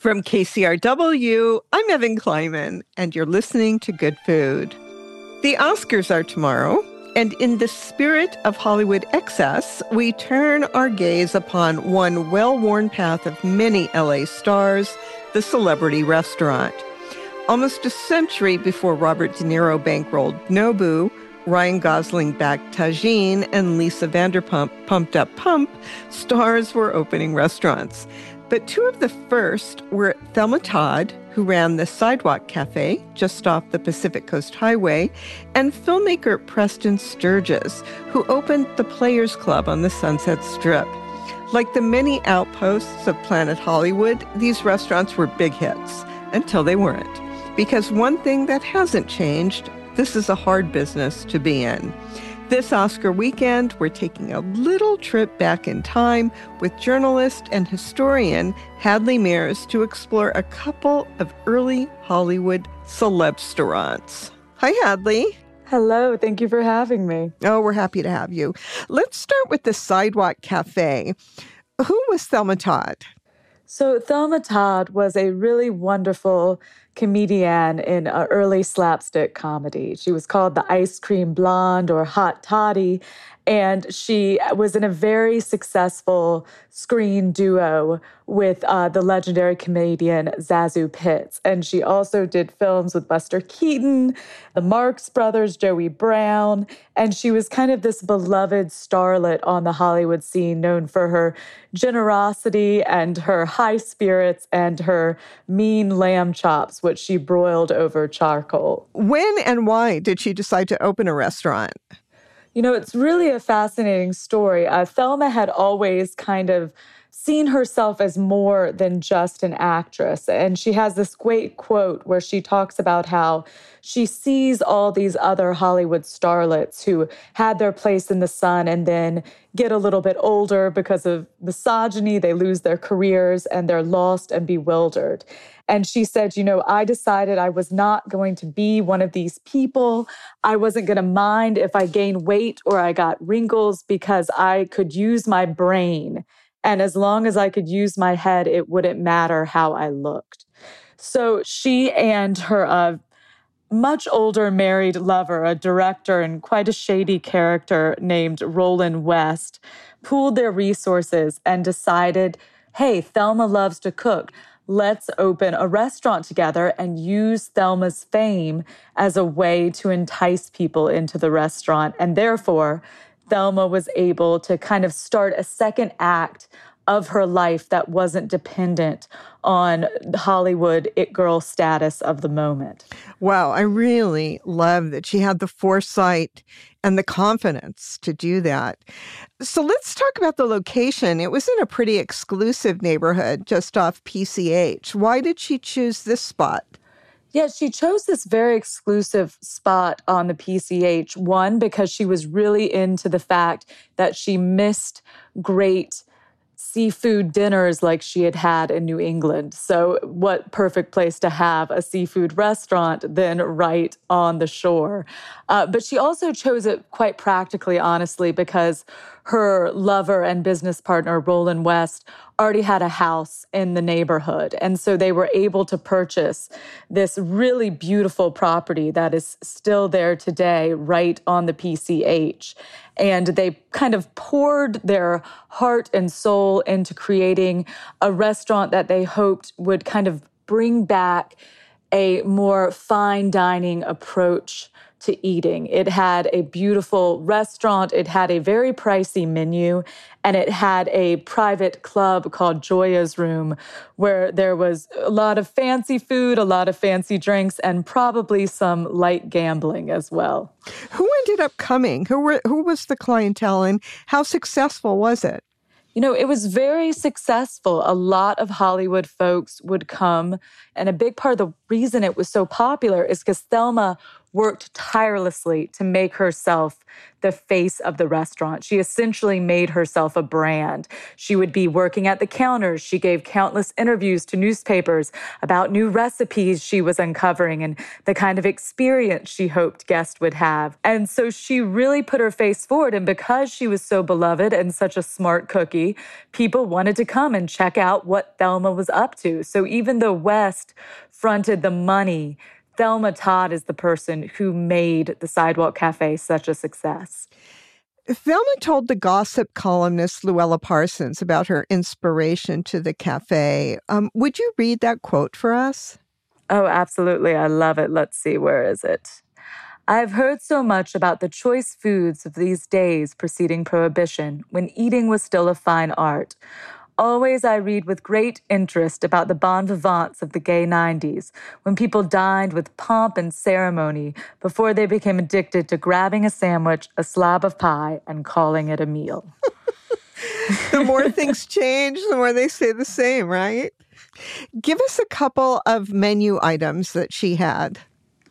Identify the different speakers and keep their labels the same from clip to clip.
Speaker 1: From KCRW, I'm Evan Kleiman, and you're listening to Good Food. The Oscars are tomorrow, and in the spirit of Hollywood excess, we turn our gaze upon one well worn path of many LA stars, the celebrity restaurant. Almost a century before Robert De Niro bankrolled Nobu, Ryan Gosling backed Tagine, and Lisa Vanderpump pumped up Pump, stars were opening restaurants. But two of the first were Thelma Todd, who ran the Sidewalk Cafe just off the Pacific Coast Highway, and filmmaker Preston Sturges, who opened the Players Club on the Sunset Strip. Like the many outposts of Planet Hollywood, these restaurants were big hits until they weren't. Because one thing that hasn't changed this is a hard business to be in. This Oscar weekend, we're taking a little trip back in time with journalist and historian Hadley Mears to explore a couple of early Hollywood celebstorants. Hi, Hadley.
Speaker 2: Hello, thank you for having me.
Speaker 1: Oh, we're happy to have you. Let's start with the Sidewalk Cafe. Who was Thelma Todd?
Speaker 2: So, Thelma Todd was a really wonderful comedian in early slapstick comedy. She was called the Ice Cream Blonde or Hot Toddy. And she was in a very successful screen duo with uh, the legendary comedian ZaSu Pitts. And she also did films with Buster Keaton, the Marx Brothers, Joey Brown. And she was kind of this beloved starlet on the Hollywood scene, known for her generosity and her high spirits and her mean lamb chops, which she broiled over charcoal.
Speaker 1: When and why did she decide to open a restaurant?
Speaker 2: You know, it's really a fascinating story. Uh, Thelma had always kind of seen herself as more than just an actress. And she has this great quote where she talks about how she sees all these other Hollywood starlets who had their place in the sun and then get a little bit older because of misogyny. They lose their careers and they're lost and bewildered. And she said, You know, I decided I was not going to be one of these people. I wasn't going to mind if I gained weight or I got wrinkles because I could use my brain. And as long as I could use my head, it wouldn't matter how I looked. So she and her uh, much older married lover, a director and quite a shady character named Roland West, pooled their resources and decided hey, Thelma loves to cook. Let's open a restaurant together and use Thelma's fame as a way to entice people into the restaurant. And therefore, Thelma was able to kind of start a second act of her life that wasn't dependent on Hollywood it girl status of the moment.
Speaker 1: Wow, I really love that she had the foresight and the confidence to do that. So let's talk about the location. It was in a pretty exclusive neighborhood just off PCH. Why did she choose this spot?
Speaker 2: Yeah, she chose this very exclusive spot on the PCH. One, because she was really into the fact that she missed great seafood dinners like she had had in New England. So, what perfect place to have a seafood restaurant than right on the shore? Uh, but she also chose it quite practically, honestly, because her lover and business partner, Roland West, already had a house in the neighborhood. And so they were able to purchase this really beautiful property that is still there today, right on the PCH. And they kind of poured their heart and soul into creating a restaurant that they hoped would kind of bring back a more fine dining approach to eating. It had a beautiful restaurant, it had a very pricey menu, and it had a private club called Joya's Room where there was a lot of fancy food, a lot of fancy drinks, and probably some light gambling as well.
Speaker 1: Who ended up coming? Who were who was the clientele and how successful was it?
Speaker 2: You know, it was very successful. A lot of Hollywood folks would come. And a big part of the reason it was so popular is because Thelma worked tirelessly to make herself the face of the restaurant. She essentially made herself a brand. She would be working at the counters. She gave countless interviews to newspapers about new recipes she was uncovering and the kind of experience she hoped guests would have. And so she really put her face forward. And because she was so beloved and such a smart cookie, people wanted to come and check out what Thelma was up to. So even though West fronted the money, Thelma Todd is the person who made the Sidewalk Cafe such a success.
Speaker 1: Thelma told the gossip columnist Louella Parsons about her inspiration to the cafe. Um, would you read that quote for us?
Speaker 2: Oh, absolutely. I love it. Let's see, where is it? I've heard so much about the choice foods of these days preceding Prohibition, when eating was still a fine art. Always I read with great interest about the bon vivants of the gay 90s, when people dined with pomp and ceremony before they became addicted to grabbing a sandwich, a slab of pie, and calling it a meal.
Speaker 1: the more things change, the more they stay the same, right? Give us a couple of menu items that she had.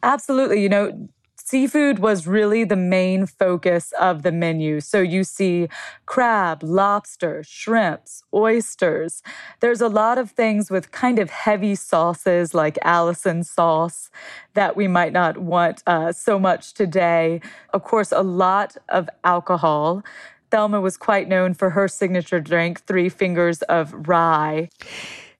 Speaker 2: Absolutely. You know, Seafood was really the main focus of the menu. So you see crab, lobster, shrimps, oysters. There's a lot of things with kind of heavy sauces like Allinson sauce that we might not want uh, so much today. Of course, a lot of alcohol. Thelma was quite known for her signature drink, Three Fingers of Rye.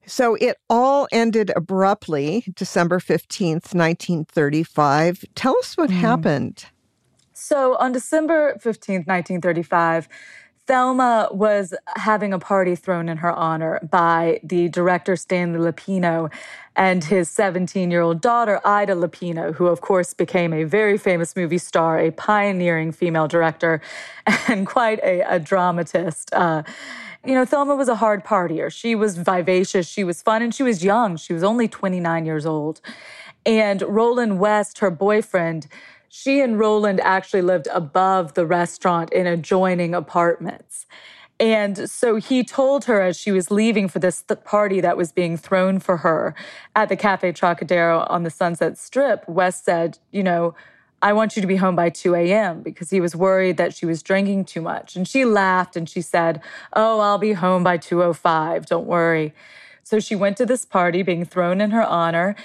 Speaker 1: So it all ended abruptly December 15th, 1935. Tell us what mm. happened.
Speaker 2: So on December 15th, 1935, Thelma was having a party thrown in her honor by the director Stanley Lupino and his 17 year old daughter, Ida Lupino, who, of course, became a very famous movie star, a pioneering female director, and quite a, a dramatist. Uh, you know, Thelma was a hard partier. She was vivacious, she was fun, and she was young. She was only 29 years old. And Roland West, her boyfriend, she and Roland actually lived above the restaurant in adjoining apartments. And so he told her as she was leaving for this party that was being thrown for her at the Cafe Trocadero on the Sunset Strip, West said, you know, I want you to be home by 2 a.m. because he was worried that she was drinking too much. And she laughed and she said, Oh, I'll be home by 2.05. Don't worry. So she went to this party being thrown in her honor.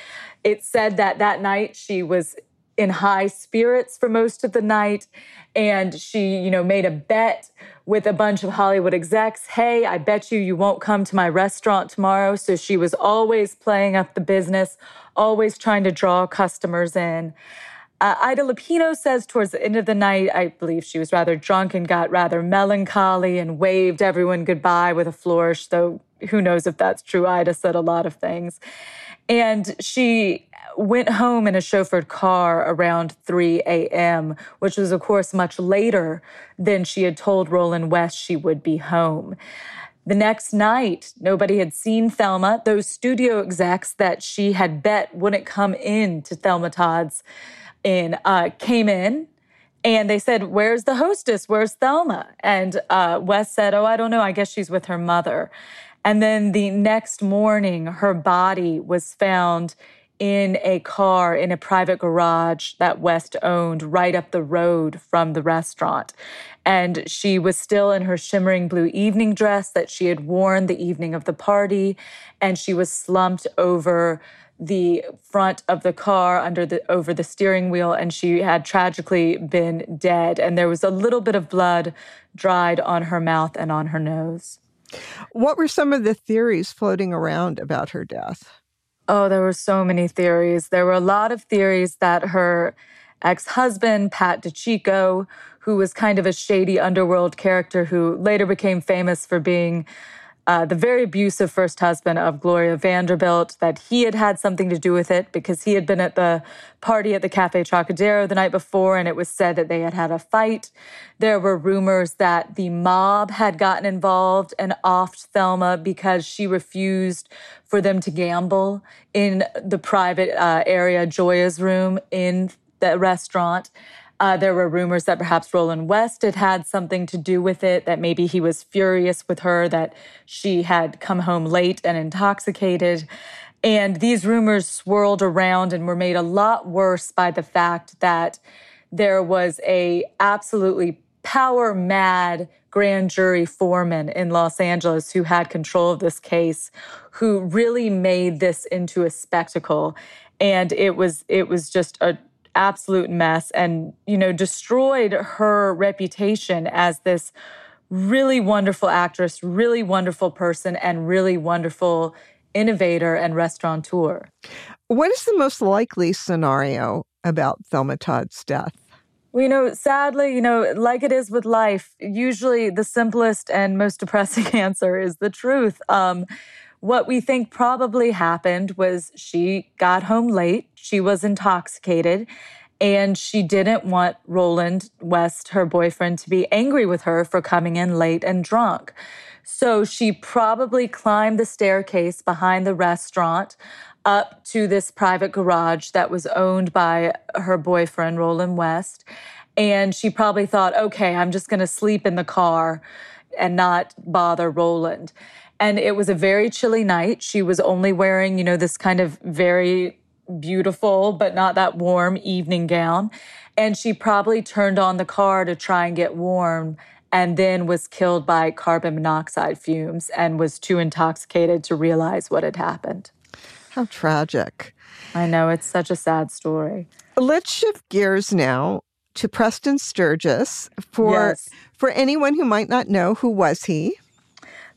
Speaker 2: It said that that night she was in high spirits for most of the night. And she, you know, made a bet with a bunch of Hollywood execs. Hey, I bet you you won't come to my restaurant tomorrow. So she was always playing up the business, always trying to draw customers in. Uh, Ida Lupino says towards the end of the night, I believe she was rather drunk and got rather melancholy and waved everyone goodbye with a flourish, though who knows if that's true. Ida said a lot of things. And she went home in a chauffeured car around 3 a.m., which was, of course, much later than she had told Roland West she would be home. The next night, nobody had seen Thelma. Those studio execs that she had bet wouldn't come in to Thelma Todd's in uh, came in and they said, Where's the hostess? Where's Thelma? And uh, Wes said, Oh, I don't know. I guess she's with her mother. And then the next morning, her body was found in a car in a private garage that West owned right up the road from the restaurant. And she was still in her shimmering blue evening dress that she had worn the evening of the party. And she was slumped over the front of the car under the over the steering wheel and she had tragically been dead and there was a little bit of blood dried on her mouth and on her nose.
Speaker 1: What were some of the theories floating around about her death?
Speaker 2: Oh, there were so many theories. There were a lot of theories that her ex-husband, Pat DiCicco, who was kind of a shady underworld character who later became famous for being uh, the very abusive first husband of Gloria Vanderbilt, that he had had something to do with it because he had been at the party at the Cafe Trocadero the night before and it was said that they had had a fight. There were rumors that the mob had gotten involved and offed Thelma because she refused for them to gamble in the private uh, area, Joya's room in the restaurant. Uh, there were rumors that perhaps Roland West had had something to do with it, that maybe he was furious with her, that she had come home late and intoxicated. And these rumors swirled around and were made a lot worse by the fact that there was a absolutely power mad grand jury foreman in Los Angeles who had control of this case who really made this into a spectacle and it was it was just a absolute mess and you know destroyed her reputation as this really wonderful actress really wonderful person and really wonderful innovator and restaurateur
Speaker 1: what is the most likely scenario about thelma todd's death
Speaker 2: well, you know, sadly, you know, like it is with life, usually the simplest and most depressing answer is the truth. Um, what we think probably happened was she got home late, she was intoxicated, and she didn't want Roland West, her boyfriend, to be angry with her for coming in late and drunk. So she probably climbed the staircase behind the restaurant up to this private garage that was owned by her boyfriend, Roland West. And she probably thought, okay, I'm just going to sleep in the car and not bother Roland. And it was a very chilly night. She was only wearing, you know, this kind of very beautiful, but not that warm evening gown. And she probably turned on the car to try and get warm and then was killed by carbon monoxide fumes and was too intoxicated to realize what had happened.
Speaker 1: How tragic.
Speaker 2: I know, it's such a sad story.
Speaker 1: Let's shift gears now to Preston Sturges For yes. for anyone who might not know, who was he?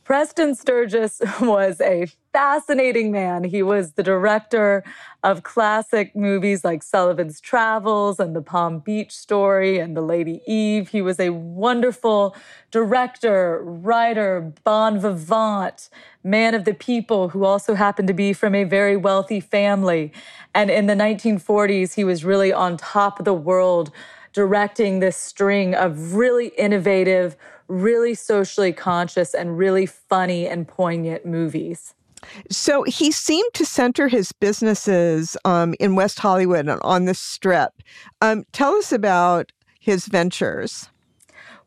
Speaker 2: Preston Sturges was a fascinating man. He was the director of classic movies like Sullivan's Travels and The Palm Beach Story and The Lady Eve. He was a wonderful director, writer, bon vivant, man of the people who also happened to be from a very wealthy family. And in the 1940s, he was really on top of the world directing this string of really innovative, really socially conscious and really funny and poignant movies.
Speaker 1: So he seemed to center his businesses um, in West Hollywood and on the strip. Um, tell us about his ventures.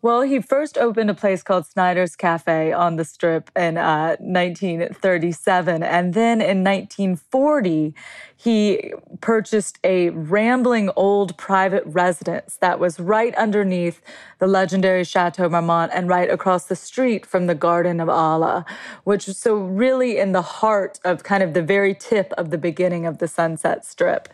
Speaker 2: Well, he first opened a place called Snyder's Cafe on the Strip in uh, 1937. And then in 1940, he purchased a rambling old private residence that was right underneath the legendary Chateau Marmont and right across the street from the Garden of Allah, which was so really in the heart of kind of the very tip of the beginning of the Sunset Strip.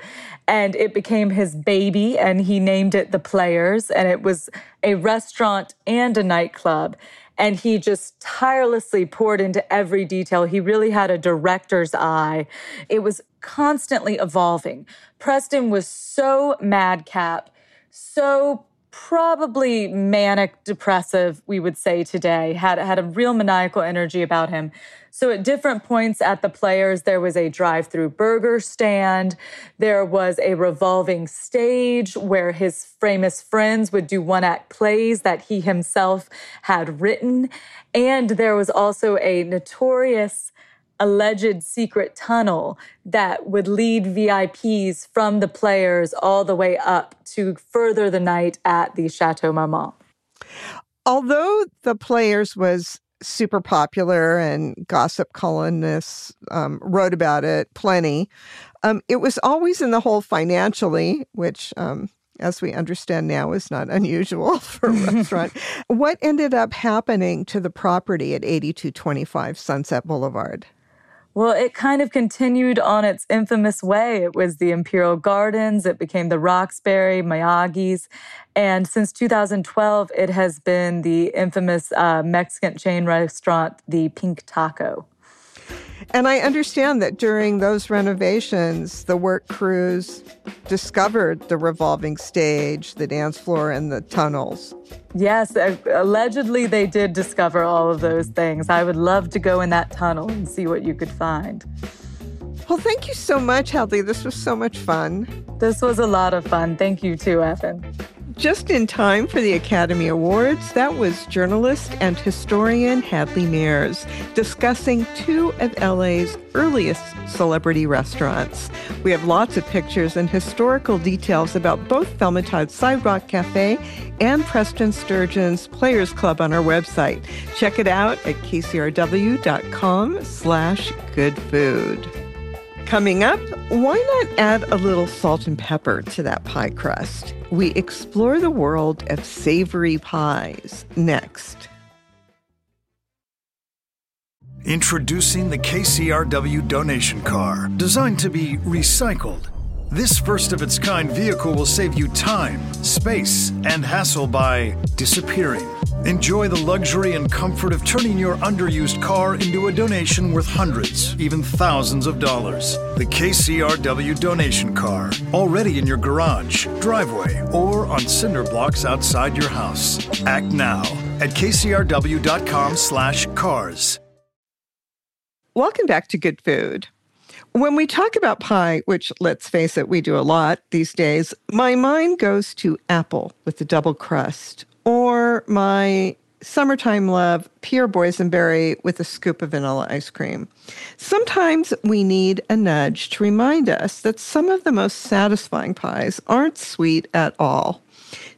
Speaker 2: And it became his baby, and he named it The Players, and it was a restaurant and a nightclub and he just tirelessly poured into every detail. He really had a director's eye. It was constantly evolving. Preston was so madcap, so probably manic depressive, we would say today, had, had a real maniacal energy about him. So at different points at the players, there was a drive through burger stand. There was a revolving stage where his famous friends would do one act plays that he himself had written. And there was also a notorious alleged secret tunnel that would lead VIPs from the players all the way up to further the night at the Chateau Marmont.
Speaker 1: Although the players was super popular and gossip columnists um, wrote about it plenty, um, it was always in the hole financially, which um, as we understand now, is not unusual for a restaurant. what ended up happening to the property at 8225 Sunset Boulevard?
Speaker 2: Well, it kind of continued on its infamous way. It was the Imperial Gardens, it became the Roxbury, Miyagi's, and since 2012, it has been the infamous uh, Mexican chain restaurant, the Pink Taco.
Speaker 1: And I understand that during those renovations, the work crews discovered the revolving stage, the dance floor, and the tunnels.
Speaker 2: Yes, uh, allegedly they did discover all of those things. I would love to go in that tunnel and see what you could find.
Speaker 1: Well, thank you so much, Hadley. This was so much fun.
Speaker 2: This was a lot of fun. Thank you too, Evan.
Speaker 1: Just in time for the Academy Awards, that was journalist and historian Hadley Mears discussing two of LA's earliest celebrity restaurants. We have lots of pictures and historical details about both Thelma Todd Sidewalk Cafe and Preston Sturges Players Club on our website. Check it out at kcrw.com slash good food. Coming up, why not add a little salt and pepper to that pie crust? We explore the world of savory pies next.
Speaker 3: Introducing the KCRW donation car, designed to be recycled. This first of its kind vehicle will save you time, space, and hassle by disappearing. Enjoy the luxury and comfort of turning your underused car into a donation worth hundreds, even thousands of dollars. The KCRW donation car, already in your garage, driveway, or on cinder blocks outside your house. Act now at kcrw.com/cars.
Speaker 1: Welcome back to Good Food. When we talk about pie, which let's face it, we do a lot these days, my mind goes to apple with the double crust or my summertime love, pure boysenberry with a scoop of vanilla ice cream. Sometimes we need a nudge to remind us that some of the most satisfying pies aren't sweet at all.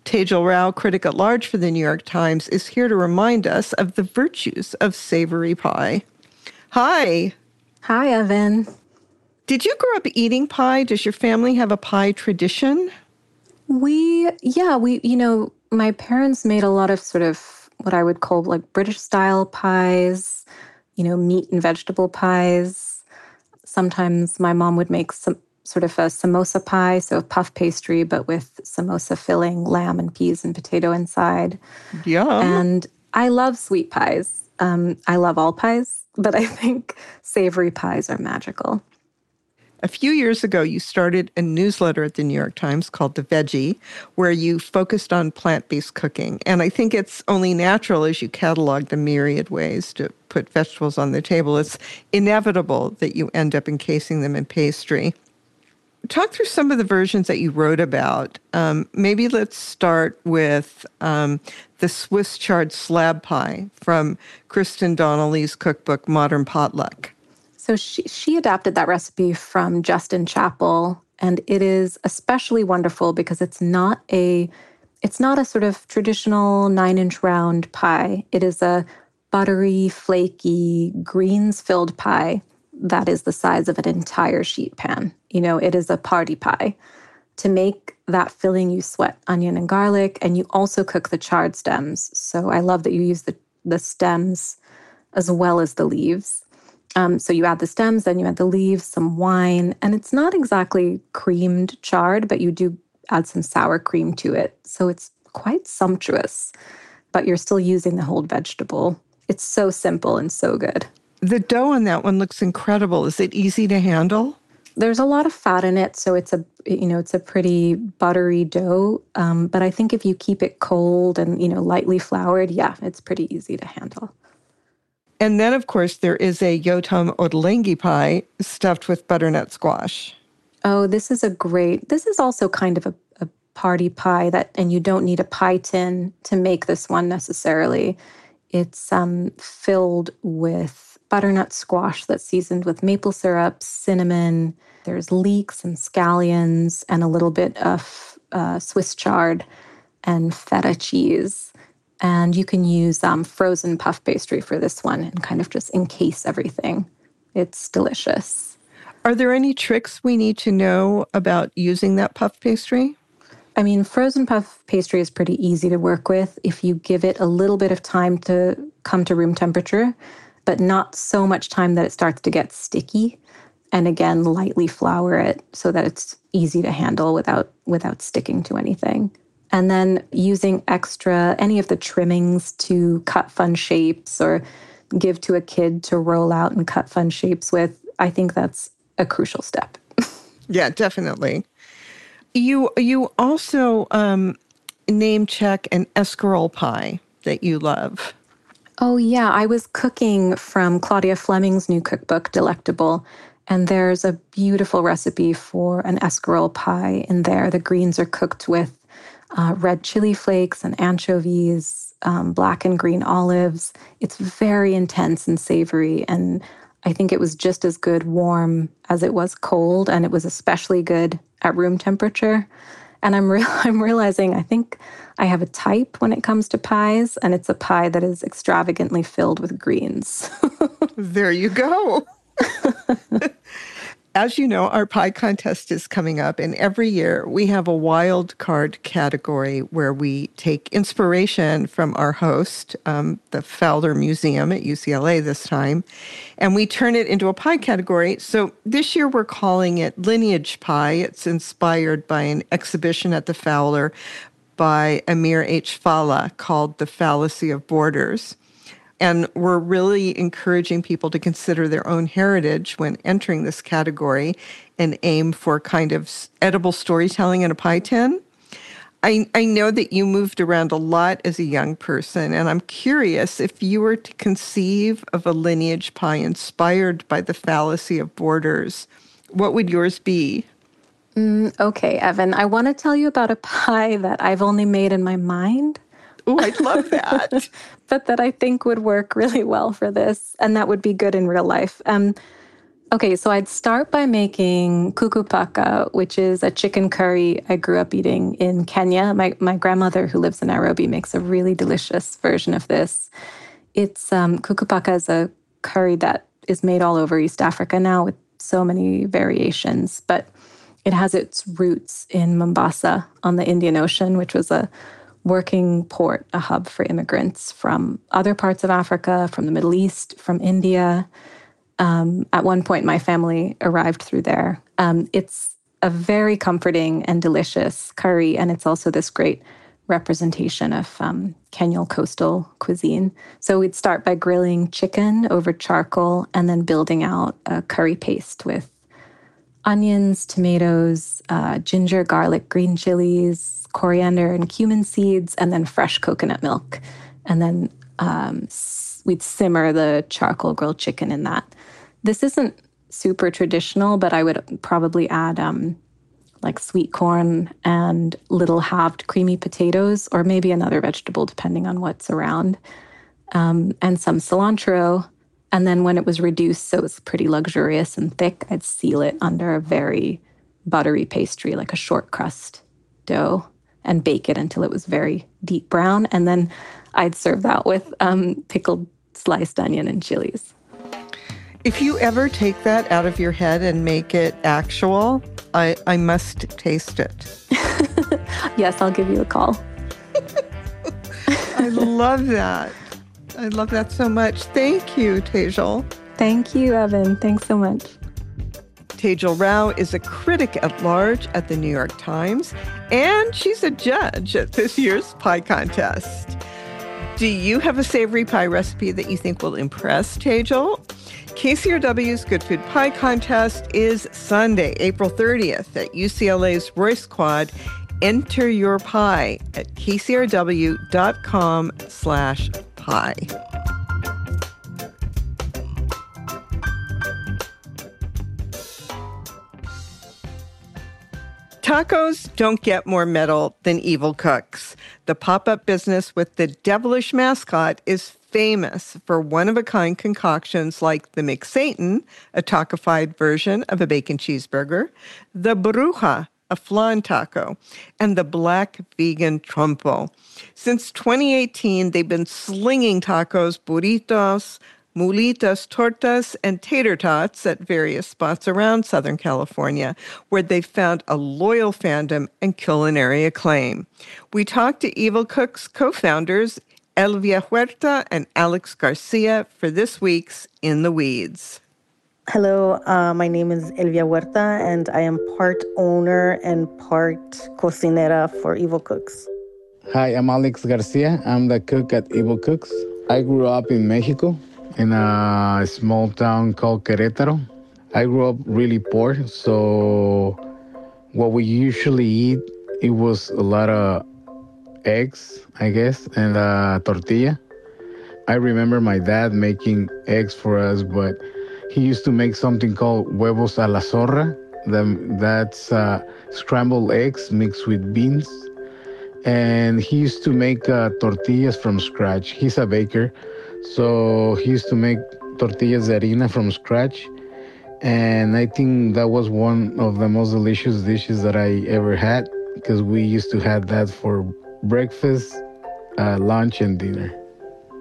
Speaker 1: Tejal Rao, critic at large for the New York Times, is here to remind us of the virtues of savory pie. Hi.
Speaker 4: Hi, Evan.
Speaker 1: Did you grow up eating pie? Does your family have a pie tradition?
Speaker 4: We, yeah, we, you know, my parents made a lot of sort of what I would call like British style pies, you know, meat and vegetable pies. Sometimes my mom would make some sort of a samosa pie, so puff pastry, but with samosa filling, lamb and peas and potato inside.
Speaker 1: Yeah.
Speaker 4: And I love sweet pies. Um, I love all pies, but I think savory pies are magical.
Speaker 1: A few years ago, you started a newsletter at the New York Times called The Veggie, where you focused on plant based cooking. And I think it's only natural as you catalog the myriad ways to put vegetables on the table, it's inevitable that you end up encasing them in pastry. Talk through some of the versions that you wrote about. Um, maybe let's start with um, the Swiss chard slab pie from Kristin Donnelly's cookbook, Modern Potluck.
Speaker 4: So she, she adapted that recipe from Justin Chapple, and it is especially wonderful because it's not a it's not a sort of traditional nine inch round pie. It is a buttery, flaky, greens filled pie that is the size of an entire sheet pan. You know, it is a party pie. To make that filling, you sweat onion and garlic, and you also cook the chard stems. So I love that you use the, the stems as well as the leaves. Um, so you add the stems, then you add the leaves, some wine, and it's not exactly creamed chard, but you do add some sour cream to it. So it's quite sumptuous, but you're still using the whole vegetable. It's so simple and so good.
Speaker 1: The dough on that one looks incredible. Is it easy to handle?
Speaker 4: There's a lot of fat in it, so it's a you know it's a pretty buttery dough. Um, but I think if you keep it cold and you know lightly floured, yeah, it's pretty easy to handle.
Speaker 1: And then, of course, there is a Yotam Ottolenghi pie stuffed with butternut squash.
Speaker 4: Oh, this is a great, this is also kind of a, a party pie that, and you don't need a pie tin to make this one necessarily. It's um, filled with butternut squash that's seasoned with maple syrup, cinnamon. There's leeks and scallions and a little bit of uh, Swiss chard and feta cheese. And you can use um, frozen puff pastry for this one and kind of just encase everything. It's delicious.
Speaker 1: Are there any tricks we need to know about using that puff pastry?
Speaker 4: I mean, frozen puff pastry is pretty easy to work with if you give it a little bit of time to come to room temperature, but not so much time that it starts to get sticky. And again, lightly flour it so that it's easy to handle without without sticking to anything. And then using extra, any of the trimmings to cut fun shapes or give to a kid to roll out and cut fun shapes with, I think that's a crucial step.
Speaker 1: yeah, definitely. You you also um, name check an escarole pie that you love.
Speaker 4: Oh yeah, I was cooking from Claudia Fleming's new cookbook, Delectable, and there's a beautiful recipe for an escarole pie in there. The greens are cooked with uh, red chili flakes and anchovies, um, black and green olives. It's very intense and savory. And I think it was just as good warm as it was cold. And it was especially good at room temperature. And I'm, re- I'm realizing I think I have a type when it comes to pies, and it's a pie that is extravagantly filled with greens.
Speaker 1: there you go. as you know, our pie contest is coming up, and every year we have a wild card category where we take inspiration from our host, um, the Fowler Museum at UCLA this time, and we turn it into a pie category. So this year we're calling it Lineage Pie. It's inspired by an exhibition at the Fowler by Amir H. Fallah called The Fallacy of Borders. And we're really encouraging people to consider their own heritage when entering this category and aim for kind of edible storytelling in a pie tin. I, I know that you moved around a lot as a young person, and I'm curious if you were to conceive of a lineage pie inspired by the fallacy of borders, what would yours be?
Speaker 4: Mm, okay, Evan, I want to tell you about a pie that I've only made in my mind.
Speaker 1: I'd love that.
Speaker 4: but that I think would work really well for this, and that would be good in real life. Um, okay, so I'd start by making kuku paka, which is a chicken curry I grew up eating in Kenya. My, my grandmother, who lives in Nairobi, makes a really delicious version of this. It's um, kuku paka is a curry that is made all over East Africa now with so many variations, but it has its roots in Mombasa on the Indian Ocean, which was a working port, a hub for immigrants from other parts of Africa, from the Middle East, from India. Um, at one point, my family arrived through there. Um, it's a very comforting and delicious curry, and it's also this great representation of um, Kenyan coastal cuisine. So we'd start by grilling chicken over charcoal and then building out a curry paste with onions, tomatoes, uh, ginger, garlic, green chilies, coriander and cumin seeds, and then fresh coconut milk. And then um, we'd simmer the charcoal grilled chicken in that. This isn't super traditional, but I would probably add um, like sweet corn and little halved creamy potatoes, or maybe another vegetable, depending on what's around, um, and some cilantro. And then when it was reduced, so it was pretty luxurious and thick, I'd seal it under a very buttery pastry, like a short crust dough and bake it until it was very deep brown. And then I'd serve that with um, pickled sliced onion and chilies.
Speaker 1: If you ever take that out of your head and make it actual, I, I must taste it.
Speaker 4: yes, I'll give you a call.
Speaker 1: I love that. I love that so much. Thank you, Tejal.
Speaker 4: Thank you, Evan. Thanks so much.
Speaker 1: Tejal Rao is a critic at large at the New York Times, and she's a judge at this year's pie contest. Do you have a savory pie recipe that you think will impress Tejal? KCRW's Good Food Pie Contest is Sunday, April 30th at UCLA's Royce Quad. Enter your pie at kcrw.com slash pie. Tacos don't get more metal than evil cooks. The pop up business with the devilish mascot is famous for one of a kind concoctions like the McSatan, a tacosified version of a bacon cheeseburger, the Bruja, a flan taco, and the black vegan trompo. Since 2018, they've been slinging tacos, burritos, mulitas, tortas, and tater tots at various spots around Southern California, where they found a loyal fandom and culinary acclaim. We talked to Evil Cook's co founders, Elvia Huerta and Alex Garcia, for this week's In the Weeds.
Speaker 5: Hello, uh, my name is Elvia Huerta, and I am part owner and part cocinera for Evil Cooks.
Speaker 6: Hi, I'm Alex Garcia. I'm the cook at Evil Cooks. I grew up in Mexico in a small town called Querétaro. I grew up really poor, so what we usually eat it was a lot of eggs, I guess, and uh, tortilla. I remember my dad making eggs for us, but he used to make something called huevos a la zorra. That's uh, scrambled eggs mixed with beans. And he used to make uh, tortillas from scratch. He's a baker. So he used to make tortillas de harina from scratch. And I think that was one of the most delicious dishes that I ever had because we used to have that for breakfast, uh, lunch, and dinner.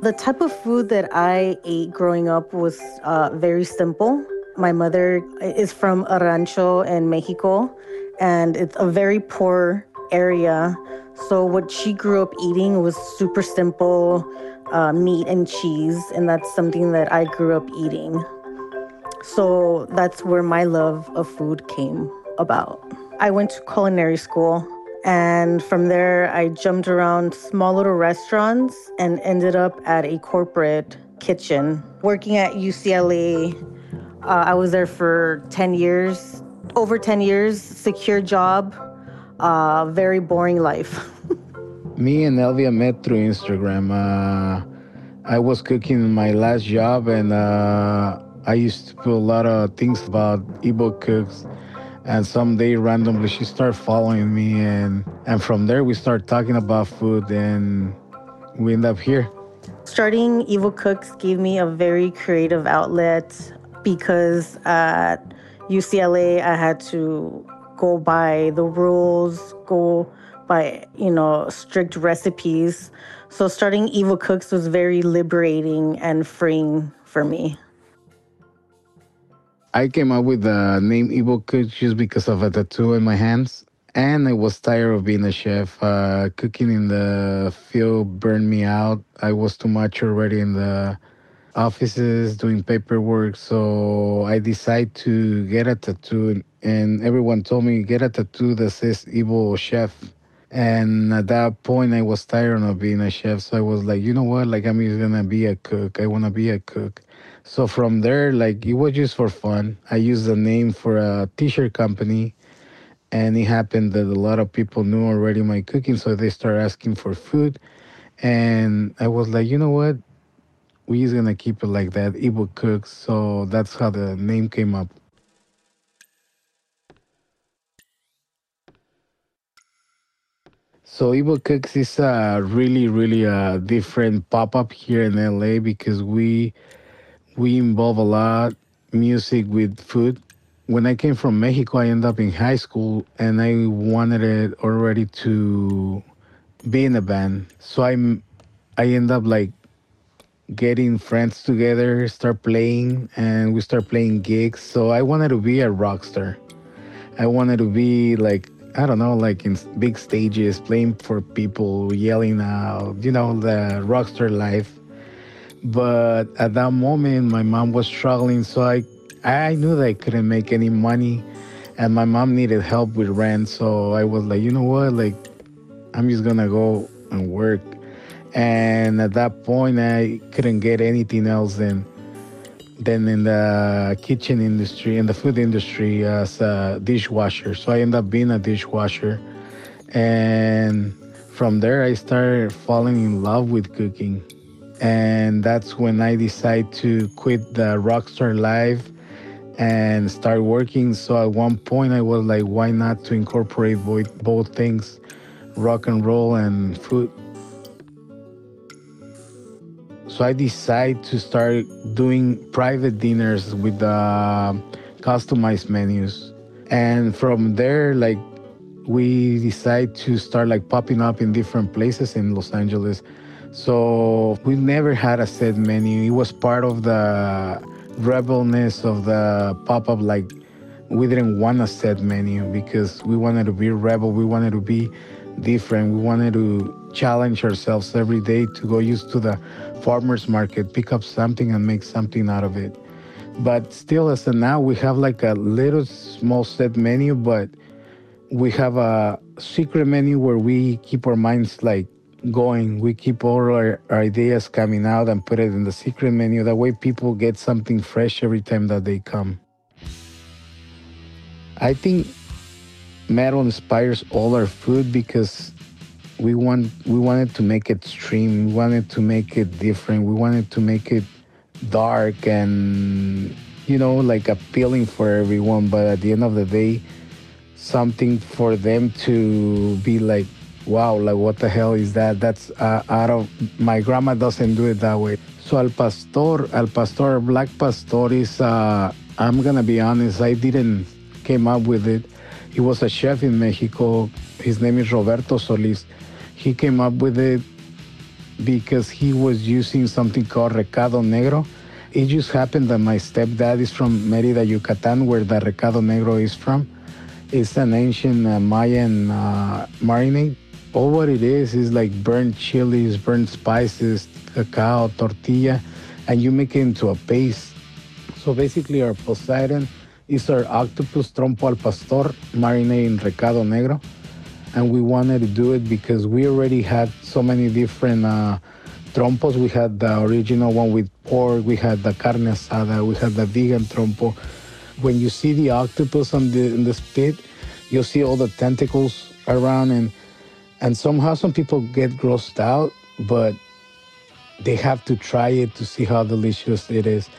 Speaker 5: The type of food that I ate growing up was uh, very simple. My mother is from a rancho in Mexico, and it's a very poor area. So, what she grew up eating was super simple uh, meat and cheese, and that's something that I grew up eating. So, that's where my love of food came about. I went to culinary school, and from there, I jumped around small little restaurants and ended up at a corporate kitchen. Working at UCLA, uh, I was there for 10 years, over 10 years, secure job, uh, very boring life.
Speaker 6: Me and Elvia met through Instagram. Uh, I was cooking in my last job, and uh, I used to put a lot of things about Evil Cooks. And someday, randomly, she started following me, and and from there, we started talking about food, and we end up here.
Speaker 5: Starting Evil Cooks gave me a very creative outlet because at UCLA, I had to go by the rules, go by, you know, strict recipes. So starting Evil Cooks was very liberating and freeing for me.
Speaker 6: I came up with the name Evil Cooks just because of a tattoo in my hands. And I was tired of being a chef. Uh, cooking in the field burned me out. I was too much already in the offices doing paperwork. So I decided to get a tattoo. And everyone told me, get a tattoo that says Evil Chef. And at that point, I was tired of being a chef. So I was like, you know what? Like, I'm just going to be a cook. I want to be a cook. So from there, like, it was just for fun. I used the name for a t shirt company. And it happened that a lot of people knew already my cooking. So they started asking for food. And I was like, you know what? We're just going to keep it like that, Evil Cooks. So that's how the name came up. So Evil Cooks is a really, really a different pop-up here in LA because we we involve a lot music with food. When I came from Mexico, I ended up in high school and I wanted it already to be in a band. So I'm I end up like getting friends together, start playing, and we start playing gigs. So I wanted to be a rock star. I wanted to be like I don't know, like in big stages, playing for people, yelling out, you know, the rockstar life. But at that moment, my mom was struggling, so I, I knew that I couldn't make any money, and my mom needed help with rent. So I was like, you know what, like, I'm just gonna go and work. And at that point, I couldn't get anything else than then in the kitchen industry in the food industry as a dishwasher. So I ended up being a dishwasher. And from there, I started falling in love with cooking. And that's when I decided to quit the rockstar life and start working. So at one point, I was like, why not to incorporate both, both things, rock and roll and food? So I decided to start doing private dinners with uh, customized menus. And from there, like, we decided to start like popping up in different places in Los Angeles. So we never had a set menu. It was part of the rebelness of the pop up. Like, we didn't want a set menu because we wanted to be rebel. We wanted to be different. We wanted to challenge ourselves every day to go used to the farmers market, pick up something and make something out of it. But still, as of now, we have like a little small set menu, but we have a secret menu where we keep our minds like going. We keep all our, our ideas coming out and put it in the secret menu. That way, people get something fresh every time that they come. I think metal inspires all our food because we want we wanted to make it stream we wanted to make it different we wanted to make it dark and you know like appealing for everyone. But at the end of the day something for them to be like wow like what the hell is that? That's uh, out of my grandma doesn't do it that way. So al pastor al pastor black pastor is uh, i'm gonna be honest i didn't came up with it. He was a chef in mexico. His name is roberto solis he came up with it because he was using something called recado negro. it just happened that my stepdad is from Merida, Yucatan, where the recado negro is from. It's an ancient uh, Mayan uh, marinade. All what it is is like burnt chilies, burnt spices, cacao, tortilla, and you make it into a paste. So basically, our Poseidon is our octopus trompo al pastor marinade in recado negro. And we wanted to do it because we already had so many different uh, trompos. We had the original one with pork, we had the carne asada, we had the vegan trompo. When you see the octopus on the in the spit, you'll see all the tentacles around and and somehow some people get grossed out, but they have to try it to see how delicious it is.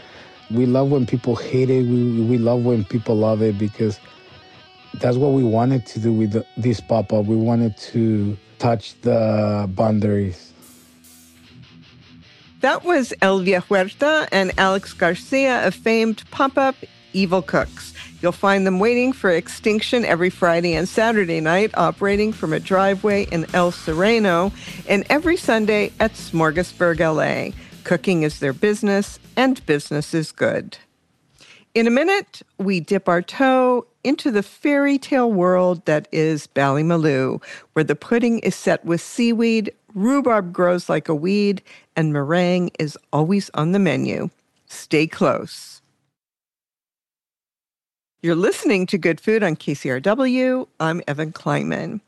Speaker 6: We love when people hate it. We, we love when people love it because that's what we wanted to do with this pop up. We wanted to touch the boundaries.
Speaker 1: That was Elvia Huerta and Alex Garcia of famed pop up Evil Cooks. You'll find them waiting for extinction every Friday and Saturday night, operating from a driveway in El Sereno, and every Sunday at Smorgasburg LA. Cooking is their business, and business is good. In a minute, we dip our toe into the fairy tale world that is Ballymaloe, where the pudding is set with seaweed, rhubarb grows like a weed, and meringue is always on the menu. Stay close. You're listening to Good Food on KCRW. I'm Evan Kleiman.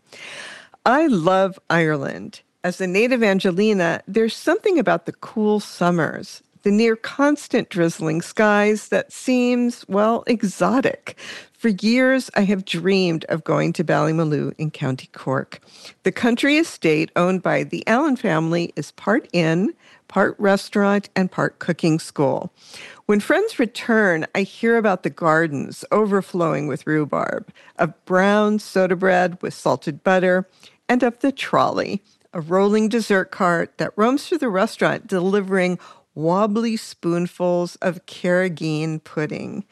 Speaker 1: I love Ireland. As a native Angeleno, there's something about the cool summers, the near constant drizzling skies that seems, well, exotic. For years, I have dreamed of going to Ballymaloe in County Cork. The country estate owned by the Allen family is part inn, part restaurant, and part cooking school. When friends return, I hear about the gardens overflowing with rhubarb, of brown soda bread with salted butter, and of the trolley, a rolling dessert cart that roams through the restaurant delivering wobbly spoonfuls of carrageen pudding.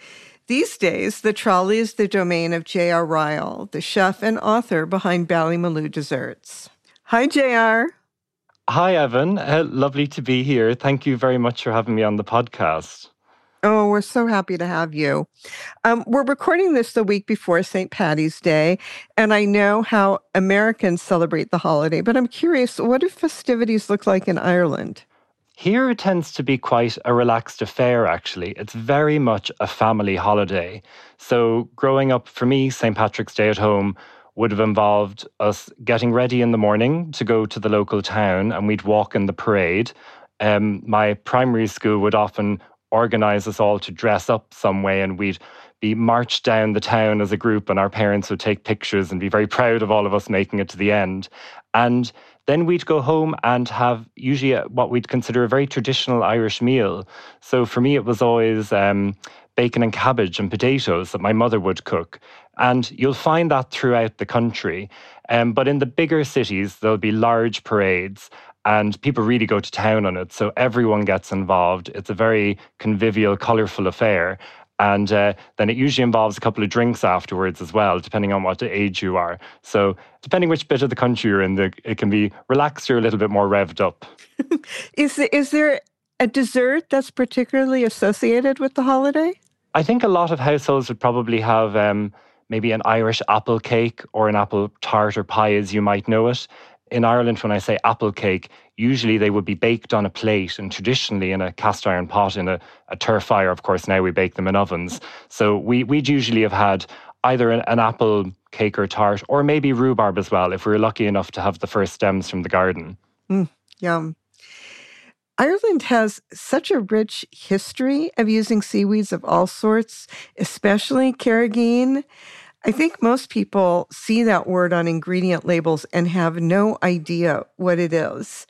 Speaker 1: These days, the trolley is the domain of J.R. Ryall, the chef and author behind Ballymaloe Desserts. Hi, J.R.
Speaker 7: Hi, Evan. Uh, lovely to be here. Thank you very much for having me on the podcast.
Speaker 1: Oh, we're so happy to have you. Um, we're recording this the week before St. Patty's Day, and I know how Americans celebrate the holiday, but I'm curious what do festivities look like in Ireland?
Speaker 7: Here it tends to be quite a relaxed affair, actually. It's very much a family holiday. So, growing up for me, St. Patrick's Day at home would have involved us getting ready in the morning to go to the local town and we'd walk in the parade. Um, my primary school would often organize us all to dress up some way and we'd be marched down the town as a group and our parents would take pictures and be very proud of all of us making it to the end and then we'd go home and have usually what we'd consider a very traditional irish meal so for me it was always um, bacon and cabbage and potatoes that my mother would cook and you'll find that throughout the country um, but in the bigger cities there'll be large parades and people really go to town on it. So everyone gets involved. It's a very convivial, colourful affair. And uh, then it usually involves a couple of drinks afterwards as well, depending on what age you are. So, depending which bit of the country you're in, the, it can be relaxed or a little bit more revved up.
Speaker 1: is, is there a dessert that's particularly associated with the holiday?
Speaker 7: I think a lot of households would probably have um, maybe an Irish apple cake or an apple tart or pie, as you might know it in Ireland, when I say apple cake, usually they would be baked on a plate and traditionally in a cast iron pot in a, a turf fire. Of course, now we bake them in ovens. So we, we'd usually have had either an, an apple cake or tart, or maybe rhubarb as well, if we were lucky enough to have the first stems from the garden.
Speaker 1: Mm, yum. Ireland has such a rich history of using seaweeds of all sorts, especially carrageen. I think most people see that word on ingredient labels and have no idea what it is.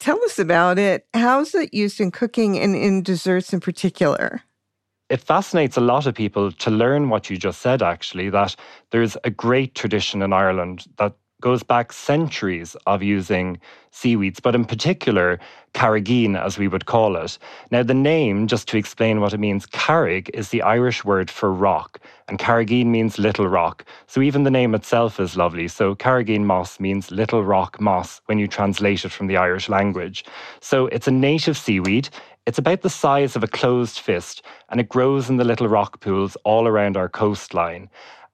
Speaker 1: Tell us about it. How is it used in cooking and in desserts in particular?
Speaker 7: It fascinates a lot of people to learn what you just said, actually, that there's a great tradition in Ireland that goes back centuries of using seaweeds, but in particular, carrageen, as we would call it. Now, the name, just to explain what it means, carrig is the Irish word for rock, and carrageen means little rock. So even the name itself is lovely. So carrageen moss means little rock moss when you translate it from the Irish language. So it's a native seaweed. It's about the size of a closed fist and it grows in the little rock pools all around our coastline.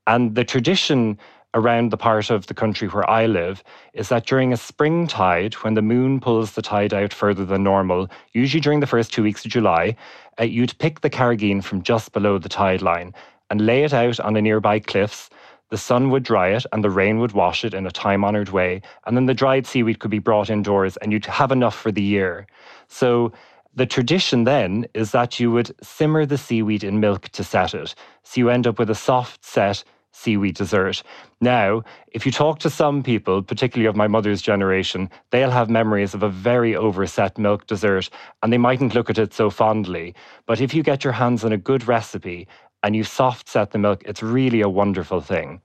Speaker 7: And the tradition around the part of the country where I live is that during a spring tide, when the moon pulls the tide out further than normal, usually during the first two weeks of July, uh, you'd pick the carrageen from just below the tide line and lay it out on a nearby cliffs. The sun would dry it and the rain would wash it in a time honoured way. And then the dried seaweed could be brought indoors and you'd have enough for the year. So the tradition then is that you would simmer the seaweed in milk to set it. So you end up with a soft set seaweed dessert. Now, if you talk to some people, particularly of my mother's generation, they'll have memories of a very overset milk dessert and they mightn't look at it so fondly. But if you get your hands on a good recipe and you soft set the milk, it's really a wonderful thing.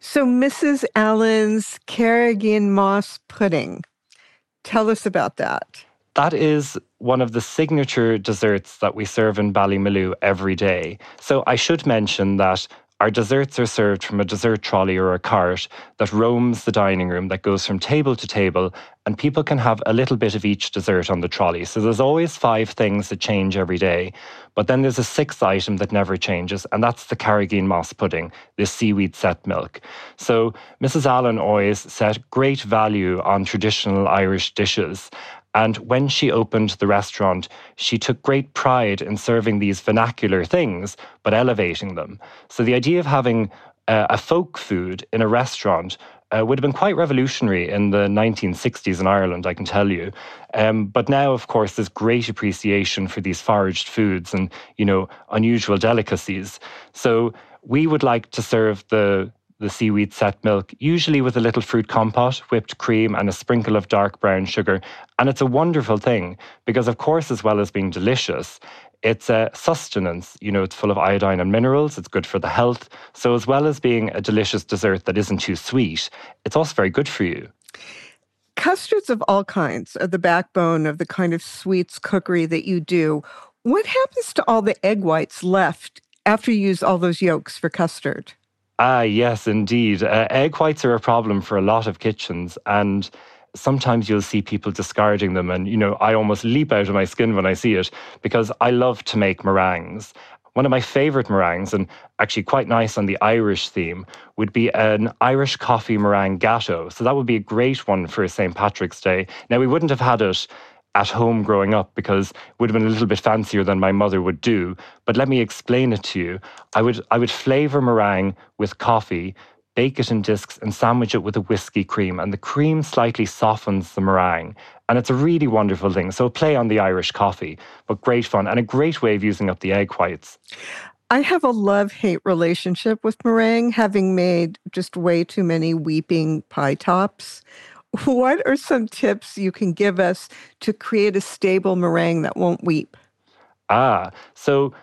Speaker 1: So, Mrs. Allen's carrageen moss pudding, tell us about that.
Speaker 7: That is one of the signature desserts that we serve in Ballymaloe every day. So I should mention that our desserts are served from a dessert trolley or a cart that roams the dining room that goes from table to table, and people can have a little bit of each dessert on the trolley. So there's always five things that change every day. But then there's a sixth item that never changes, and that's the carrageen moss pudding, this seaweed set milk. So Mrs. Allen always set great value on traditional Irish dishes. And when she opened the restaurant, she took great pride in serving these vernacular things, but elevating them. So the idea of having uh, a folk food in a restaurant uh, would have been quite revolutionary in the 1960s in Ireland, I can tell you. Um, but now, of course, there's great appreciation for these foraged foods and, you know, unusual delicacies. So we would like to serve the the seaweed set milk, usually with a little fruit compote, whipped cream, and a sprinkle of dark brown sugar. And it's a wonderful thing because, of course, as well as being delicious, it's a sustenance. You know, it's full of iodine and minerals. It's good for the health. So, as well as being a delicious dessert that isn't too sweet, it's also very good for you.
Speaker 1: Custards of all kinds are the backbone of the kind of sweets cookery that you do. What happens to all the egg whites left after you use all those yolks for custard?
Speaker 7: Ah, yes, indeed. Uh, egg whites are a problem for a lot of kitchens, and sometimes you'll see people discarding them. And, you know, I almost leap out of my skin when I see it because I love to make meringues. One of my favorite meringues, and actually quite nice on the Irish theme, would be an Irish coffee meringue gateau. So that would be a great one for St. Patrick's Day. Now, we wouldn't have had it at home growing up because it would have been a little bit fancier than my mother would do. But let me explain it to you. I would I would flavor meringue with coffee, bake it in discs, and sandwich it with a whiskey cream. And the cream slightly softens the meringue. And it's a really wonderful thing. So play on the Irish coffee, but great fun and a great way of using up the egg whites.
Speaker 1: I have a love hate relationship with meringue, having made just way too many weeping pie tops. What are some tips you can give us to create a stable meringue that won't weep?
Speaker 7: Ah, so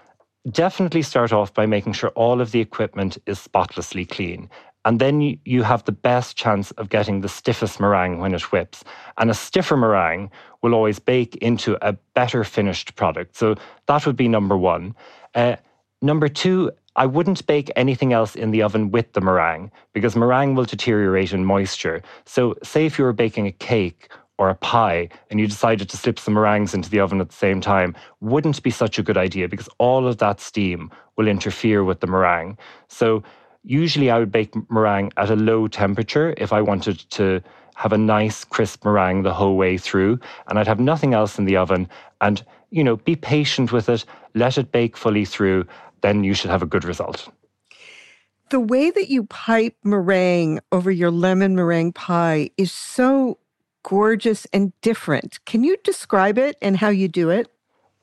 Speaker 7: definitely start off by making sure all of the equipment is spotlessly clean. And then you have the best chance of getting the stiffest meringue when it whips. And a stiffer meringue will always bake into a better finished product. So that would be number one. Uh, number two, I wouldn't bake anything else in the oven with the meringue because meringue will deteriorate in moisture. So, say if you were baking a cake or a pie and you decided to slip some meringues into the oven at the same time, wouldn't be such a good idea because all of that steam will interfere with the meringue. So, usually I would bake meringue at a low temperature if I wanted to have a nice crisp meringue the whole way through and I'd have nothing else in the oven and you know be patient with it let it bake fully through then you should have a good result.
Speaker 1: The way that you pipe meringue over your lemon meringue pie is so gorgeous and different. Can you describe it and how you do it?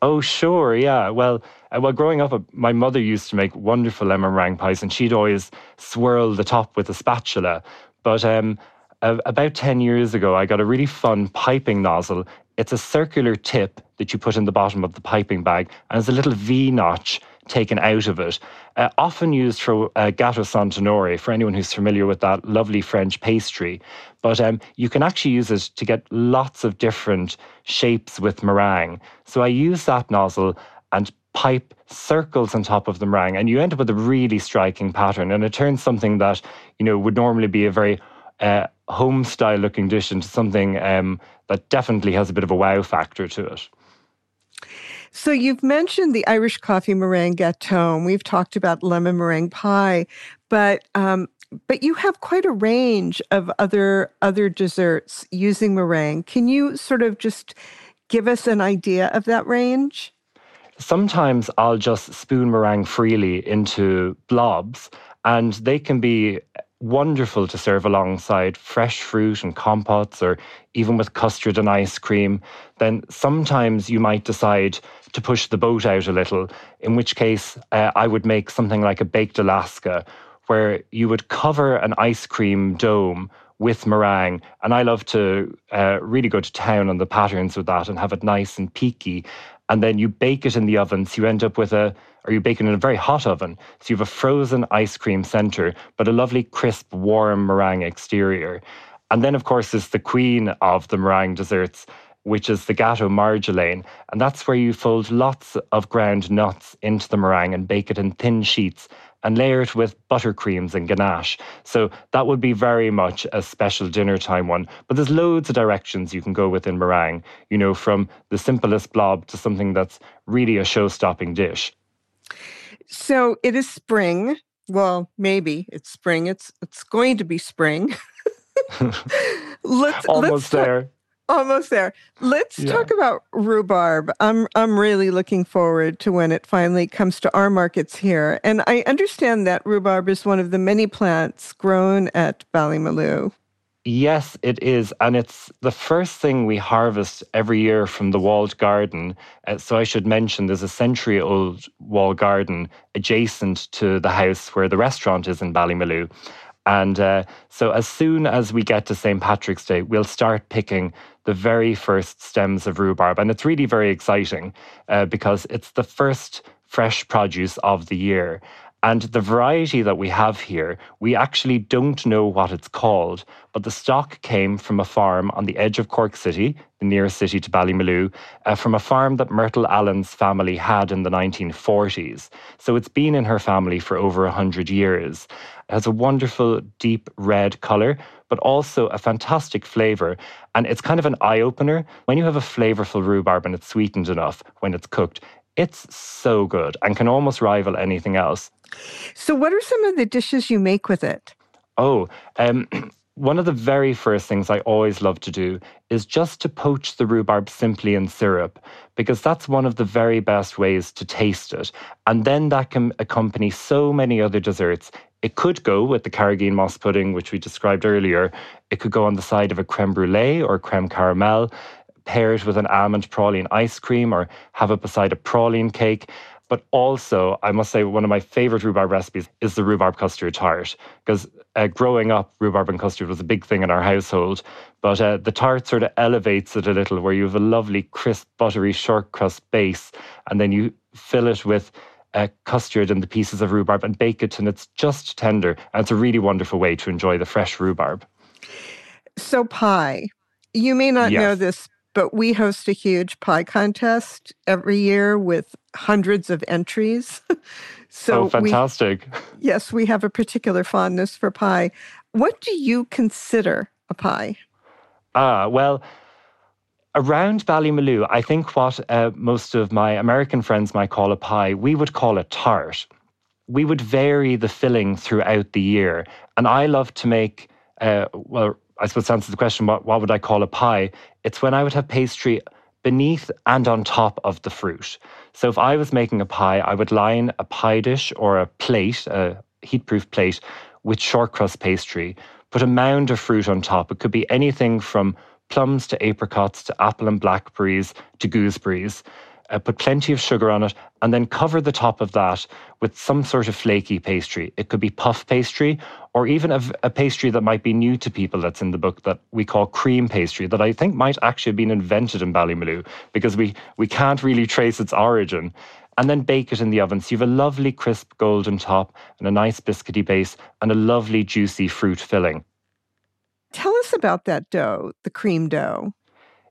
Speaker 7: Oh, sure. Yeah. Well, uh, well, growing up, uh, my mother used to make wonderful lemon meringue pies, and she'd always swirl the top with a spatula. But um, about 10 years ago, I got a really fun piping nozzle. It's a circular tip that you put in the bottom of the piping bag, and it's a little V notch taken out of it. Uh, often used for uh, gâteau Saint-Honoré, for anyone who's familiar with that lovely French pastry. But um, you can actually use it to get lots of different shapes with meringue. So I use that nozzle and pipe circles on top of the meringue, and you end up with a really striking pattern. And it turns something that you know would normally be a very uh, home style looking dish into something um, that definitely has a bit of a wow factor to it.
Speaker 1: So you've mentioned the Irish coffee meringue gâteau. We've talked about lemon meringue pie, but um, but you have quite a range of other other desserts using meringue. Can you sort of just give us an idea of that range?
Speaker 7: Sometimes I'll just spoon meringue freely into blobs, and they can be wonderful to serve alongside fresh fruit and compotes or even with custard and ice cream, then sometimes you might decide to push the boat out a little, in which case uh, I would make something like a baked Alaska, where you would cover an ice cream dome with meringue. And I love to uh, really go to town on the patterns with that and have it nice and peaky. And then you bake it in the oven. So you end up with a or you bake it in a very hot oven. So you have a frozen ice cream center, but a lovely, crisp, warm meringue exterior. And then, of course, is the queen of the meringue desserts, which is the Gâteau Marjolaine. And that's where you fold lots of ground nuts into the meringue and bake it in thin sheets and layer it with buttercreams and ganache. So that would be very much a special dinner time one. But there's loads of directions you can go with in meringue, you know, from the simplest blob to something that's really a show stopping dish.
Speaker 1: So it is spring. Well, maybe it's spring. It's it's going to be spring.
Speaker 7: let's almost let's there.
Speaker 1: Almost there. Let's yeah. talk about rhubarb. I'm I'm really looking forward to when it finally comes to our markets here. And I understand that rhubarb is one of the many plants grown at Ballymaloe.
Speaker 7: Yes, it is. And it's the first thing we harvest every year from the walled garden. Uh, so I should mention there's a century old walled garden adjacent to the house where the restaurant is in Ballymaloe. And uh, so as soon as we get to St. Patrick's Day, we'll start picking the very first stems of rhubarb. And it's really very exciting uh, because it's the first fresh produce of the year. And the variety that we have here, we actually don't know what it's called, but the stock came from a farm on the edge of Cork City, the nearest city to Ballymaloe, uh, from a farm that Myrtle Allen's family had in the 1940s. So it's been in her family for over 100 years. It has a wonderful deep red colour, but also a fantastic flavour. And it's kind of an eye opener. When you have a flavorful rhubarb and it's sweetened enough when it's cooked, it's so good and can almost rival anything else.
Speaker 1: So, what are some of the dishes you make with it?
Speaker 7: Oh, um, one of the very first things I always love to do is just to poach the rhubarb simply in syrup, because that's one of the very best ways to taste it. And then that can accompany so many other desserts. It could go with the carrageen moss pudding, which we described earlier. It could go on the side of a creme brulee or creme caramel, pair it with an almond praline ice cream, or have it beside a praline cake. But also, I must say, one of my favorite rhubarb recipes is the rhubarb custard tart. Because uh, growing up, rhubarb and custard was a big thing in our household. But uh, the tart sort of elevates it a little, where you have a lovely, crisp, buttery, short crust base, and then you fill it with uh, custard and the pieces of rhubarb and bake it, and it's just tender. And it's a really wonderful way to enjoy the fresh rhubarb.
Speaker 1: So, pie. You may not yes. know this, but we host a huge pie contest every year with hundreds of entries.
Speaker 7: so oh, fantastic.
Speaker 1: We, yes, we have a particular fondness for pie. What do you consider a pie?
Speaker 7: Ah, well, around Ballymaloe, I think what uh, most of my American friends might call a pie, we would call a tart. We would vary the filling throughout the year. And I love to make, uh, well, I suppose to answer the question, what, what would I call a pie? It's when I would have pastry beneath and on top of the fruit. So if I was making a pie, I would line a pie dish or a plate, a heatproof plate, with short crust pastry, put a mound of fruit on top. It could be anything from plums to apricots to apple and blackberries to gooseberries uh, put plenty of sugar on it, and then cover the top of that with some sort of flaky pastry. It could be puff pastry or even a, a, pastry that might be new to people that's in the book that we call cream pastry, that I think might actually have been invented in Ballymaloe because we, we can't really trace its origin. And then bake it in the oven. So you have a lovely crisp golden top and a nice biscuity base and a lovely juicy fruit filling.
Speaker 1: Tell us about that dough, the cream dough.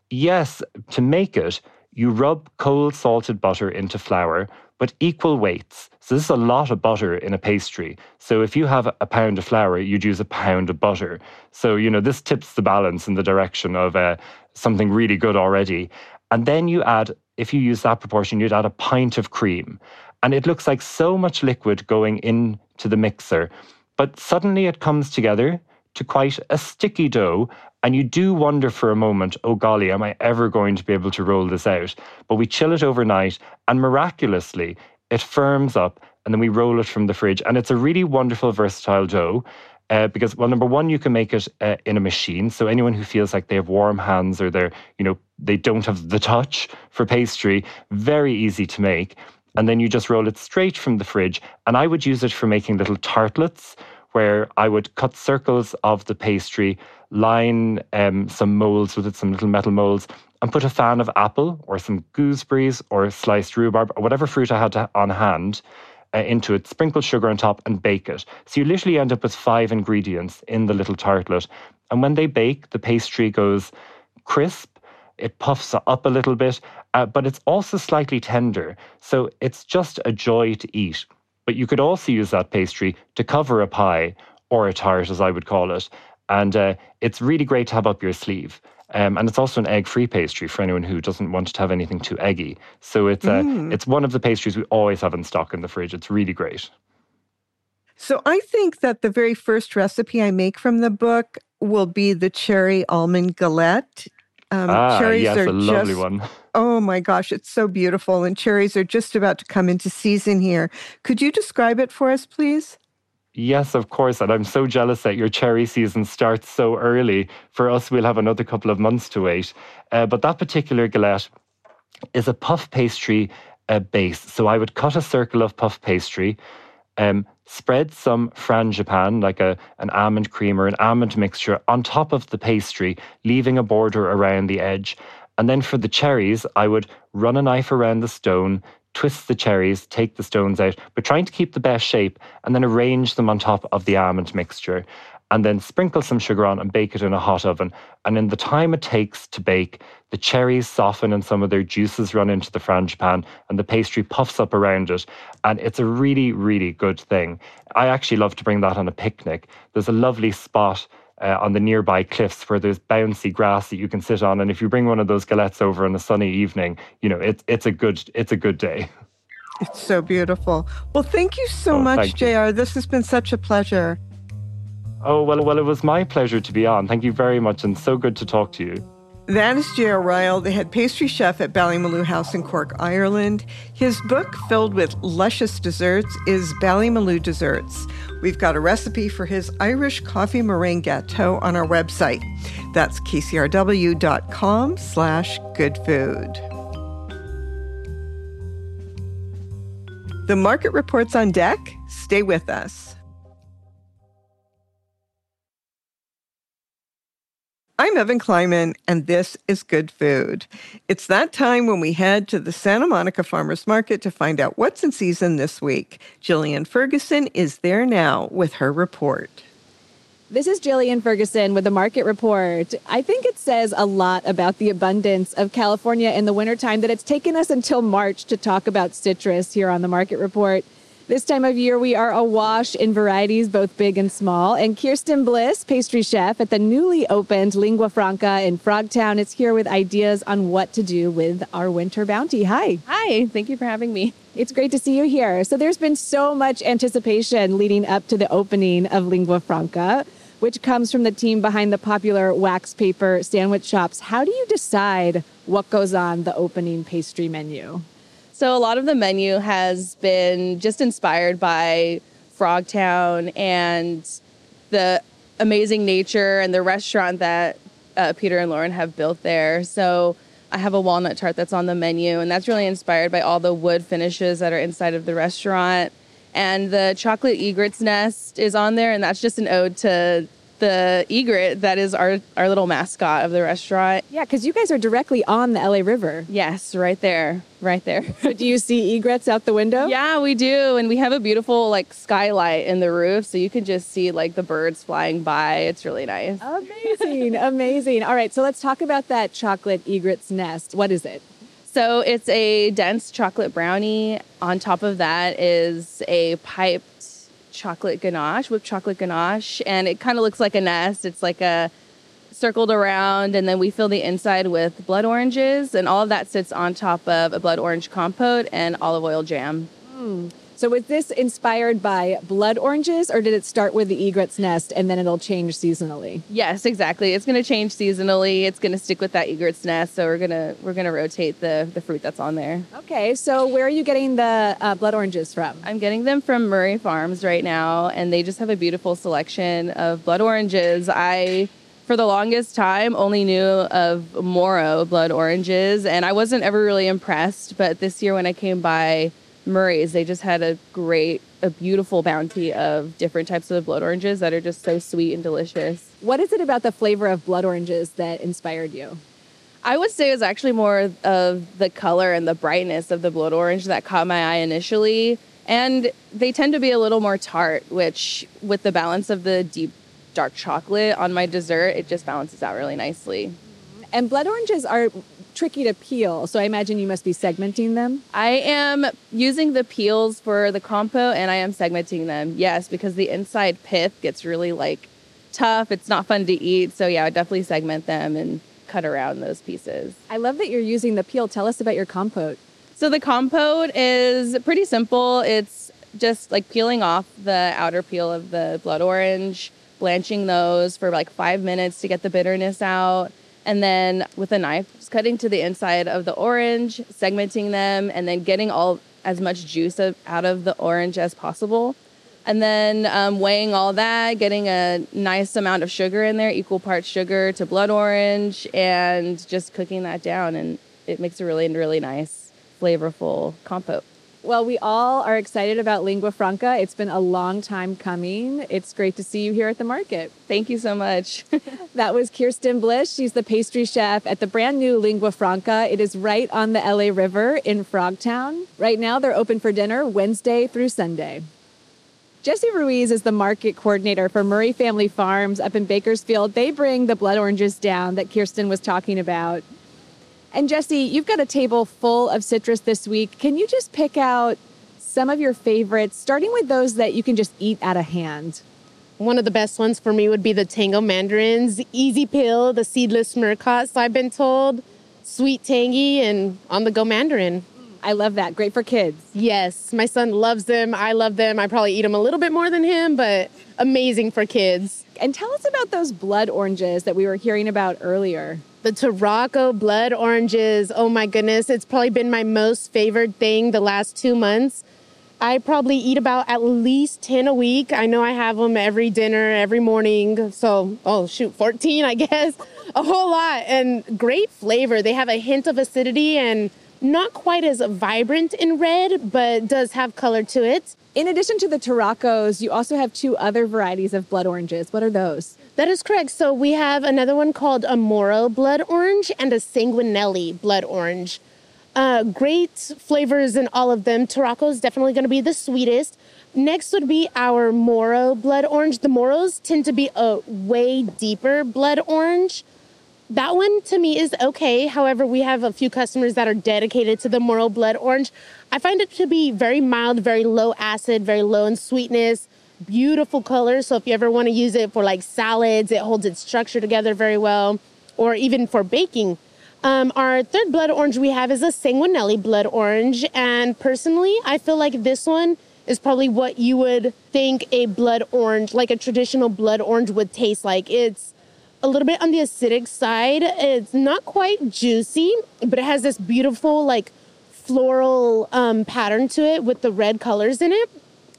Speaker 7: Yes, to make it, you rub cold salted butter into flour, but equal weights. So this is a lot of butter in a pastry. So if you have a pound of flour, you'd use a pound of butter. So, you know, this tips the balance in the direction of uh, something really good already. And then you add if you use that proportion, you'd add a pint of cream. And it looks like so much liquid going into the mixer. But suddenly it comes together to quite a sticky dough. And you do wonder for a moment, oh golly, am I ever going to be able to roll this out? But we chill it overnight, and miraculously, it firms up, and then we roll it from the fridge. And it's a really wonderful, versatile dough. Uh, because well number one you can make it uh, in a machine so anyone who feels like they have warm hands or they're you know they don't have the touch for pastry very easy to make and then you just roll it straight from the fridge and i would use it for making little tartlets where i would cut circles of the pastry line um, some molds with it some little metal molds and put a fan of apple or some gooseberries or sliced rhubarb or whatever fruit i had to, on hand uh, into it, sprinkle sugar on top, and bake it. So you literally end up with five ingredients in the little tartlet. And when they bake, the pastry goes crisp, it puffs up a little bit, uh, but it's also slightly tender. So it's just a joy to eat. But you could also use that pastry to cover a pie or a tart, as I would call it. And uh, it's really great to have up your sleeve. Um, and it's also an egg-free pastry for anyone who doesn't want to have anything too eggy. So it's uh, mm. it's one of the pastries we always have in stock in the fridge. It's really great.
Speaker 1: So I think that the very first recipe I make from the book will be the cherry almond galette.
Speaker 7: Um, ah, cherries yes, are a lovely just, one.
Speaker 1: Oh my gosh, it's so beautiful, and cherries are just about to come into season here. Could you describe it for us, please?
Speaker 7: Yes, of course. And I'm so jealous that your cherry season starts so early. For us, we'll have another couple of months to wait. Uh, but that particular galette is a puff pastry uh, base. So I would cut a circle of puff pastry, um, spread some frangipane, like a, an almond cream or an almond mixture, on top of the pastry, leaving a border around the edge. And then for the cherries, I would run a knife around the stone, twist the cherries, take the stones out, but trying to keep the best shape, and then arrange them on top of the almond mixture. And then sprinkle some sugar on and bake it in a hot oven. And in the time it takes to bake, the cherries soften and some of their juices run into the frangipane, and the pastry puffs up around it. And it's a really, really good thing. I actually love to bring that on a picnic. There's a lovely spot uh, on the nearby cliffs where there's bouncy grass that you can sit on. And if you bring one of those galettes over on a sunny evening, you know it's it's a good it's a good day.
Speaker 1: It's so beautiful. Well, thank you so oh, much, J.R. This has been such a pleasure.
Speaker 7: Oh well, well, it was my pleasure to be on. Thank you very much, and so good to talk to you.
Speaker 1: That is J.R. Ryall, the head pastry chef at Ballymaloe House in Cork, Ireland. His book, filled with luscious desserts, is Ballymaloe Desserts. We've got a recipe for his Irish coffee meringue gâteau on our website. That's kcrw.com slash good food. The market reports on deck. Stay with us. I'm Evan Kleiman, and this is Good Food. It's that time when we head to the Santa Monica Farmers Market to find out what's in season this week. Jillian Ferguson is there now with her report.
Speaker 8: This is Jillian Ferguson with the Market Report. I think it says a lot about the abundance of California in the wintertime that it's taken us until March to talk about citrus here on the Market Report. This time of year, we are awash in varieties, both big and small. And Kirsten Bliss, pastry chef at the newly opened Lingua Franca in Frogtown, is here with ideas on what to do with our winter bounty. Hi.
Speaker 9: Hi. Thank you for having me.
Speaker 8: It's great to see you here. So, there's been so much anticipation leading up to the opening of Lingua Franca, which comes from the team behind the popular wax paper sandwich shops. How do you decide what goes on the opening pastry menu?
Speaker 9: So a lot of the menu has been just inspired by Frogtown and the amazing nature and the restaurant that uh, Peter and Lauren have built there. So I have a walnut tart that's on the menu, and that's really inspired by all the wood finishes that are inside of the restaurant. And the chocolate egret's nest is on there, and that's just an ode to the egret that is our, our little mascot of the restaurant.
Speaker 8: Yeah, because you guys are directly on the LA River.
Speaker 9: Yes, right there, right there.
Speaker 8: so do you see egrets out the window?
Speaker 9: Yeah, we do, and we have a beautiful like skylight in the roof, so you can just see like the birds flying by. It's really nice.
Speaker 8: Amazing, amazing. All right, so let's talk about that chocolate egret's nest. What is it?
Speaker 9: So it's a dense chocolate brownie. On top of that is a pipe chocolate ganache, whipped chocolate ganache, and it kind of looks like a nest. It's like a circled around, and then we fill the inside with blood oranges, and all of that sits on top of a blood orange compote and olive oil jam.
Speaker 8: Mm. So was this inspired by blood oranges or did it start with the egret's nest and then it'll change seasonally?
Speaker 9: Yes, exactly. It's going to change seasonally. It's going to stick with that egret's nest, so we're going to we're going to rotate the the fruit that's on there.
Speaker 8: Okay, so where are you getting the uh, blood oranges from?
Speaker 9: I'm getting them from Murray Farms right now and they just have a beautiful selection of blood oranges. I for the longest time only knew of Moro blood oranges and I wasn't ever really impressed, but this year when I came by Murray's, they just had a great, a beautiful bounty of different types of blood oranges that are just so sweet and delicious.
Speaker 8: What is it about the flavor of blood oranges that inspired you?
Speaker 9: I would say it was actually more of the color and the brightness of the blood orange that caught my eye initially. And they tend to be a little more tart, which, with the balance of the deep dark chocolate on my dessert, it just balances out really nicely.
Speaker 8: And blood oranges are tricky to peel. So I imagine you must be segmenting them.
Speaker 9: I am using the peels for the compote and I am segmenting them. Yes, because the inside pith gets really like tough. It's not fun to eat. So yeah, I definitely segment them and cut around those pieces.
Speaker 8: I love that you're using the peel. Tell us about your compote.
Speaker 9: So the compote is pretty simple. It's just like peeling off the outer peel of the blood orange, blanching those for like 5 minutes to get the bitterness out and then with a knife, just cutting to the inside of the orange, segmenting them, and then getting all as much juice out of the orange as possible. And then um, weighing all that, getting a nice amount of sugar in there, equal parts sugar to blood orange, and just cooking that down. And it makes a really, really nice, flavorful compote.
Speaker 8: Well, we all are excited about Lingua Franca. It's been a long time coming. It's great to see you here at the market.
Speaker 9: Thank you so much.
Speaker 8: that was Kirsten Bliss. She's the pastry chef at the brand new Lingua Franca. It is right on the LA River in Frogtown. Right now, they're open for dinner Wednesday through Sunday. Jesse Ruiz is the market coordinator for Murray Family Farms up in Bakersfield. They bring the blood oranges down that Kirsten was talking about. And Jesse, you've got a table full of citrus this week. Can you just pick out some of your favorites, starting with those that you can just eat out of hand?
Speaker 10: One of the best ones for me would be the Tango Mandarins, Easy Pill, the seedless Murcotts, I've been told, sweet, tangy, and on the go mandarin.
Speaker 8: I love that. Great for kids.
Speaker 10: Yes, my son loves them. I love them. I probably eat them a little bit more than him, but amazing for kids.
Speaker 8: And tell us about those blood oranges that we were hearing about earlier.
Speaker 10: The Tarocco blood oranges, oh my goodness, it's probably been my most favorite thing the last two months. I probably eat about at least 10 a week. I know I have them every dinner, every morning. So, oh shoot, 14, I guess. A whole lot. And great flavor. They have a hint of acidity and not quite as vibrant in red, but does have color to it.
Speaker 8: In addition to the Taroccos, you also have two other varieties of blood oranges. What are those?
Speaker 10: That is correct. So we have another one called a Moro blood orange and a Sanguinelli blood orange. Uh, great flavors in all of them. Tarocco is definitely going to be the sweetest. Next would be our Moro blood orange. The Moros tend to be a way deeper blood orange. That one to me is okay. However, we have a few customers that are dedicated to the Moro blood orange. I find it to be very mild, very low acid, very low in sweetness beautiful color. So if you ever want to use it for like salads, it holds its structure together very well, or even for baking. Um, our third blood orange we have is a Sanguinelli blood orange. And personally, I feel like this one is probably what you would think a blood orange, like a traditional blood orange, would taste like. It's a little bit on the acidic side. It's not quite juicy, but it has this beautiful, like, floral um, pattern to it with the red colors in it.